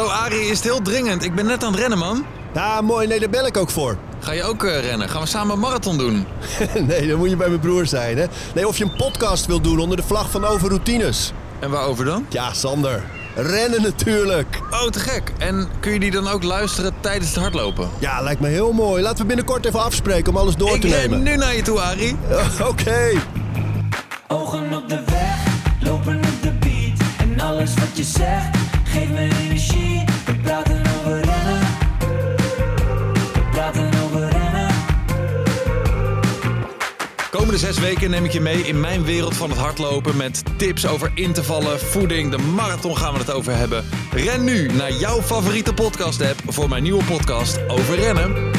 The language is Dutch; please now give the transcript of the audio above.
Arie, is het heel dringend. Ik ben net aan het rennen, man. Ja, mooi. Nee, daar bel ik ook voor. Ga je ook eh, rennen? Gaan we samen een marathon doen? nee, dan moet je bij mijn broer zijn, hè. Nee, of je een podcast wil doen onder de vlag van Over Routines. En waarover dan? Ja, Sander. Rennen natuurlijk. Oh, te gek. En kun je die dan ook luisteren tijdens het hardlopen? Ja, lijkt me heel mooi. Laten we binnenkort even afspreken om alles door Ik te ren nemen. nu naar je toe, Arie. Oké. Ogen op de weg, lopen op de beat. En alles wat je zegt, Komende zes weken neem ik je mee in mijn wereld van het hardlopen met tips over intervallen, voeding, de marathon gaan we het over hebben. Ren nu naar jouw favoriete podcast app voor mijn nieuwe podcast over rennen.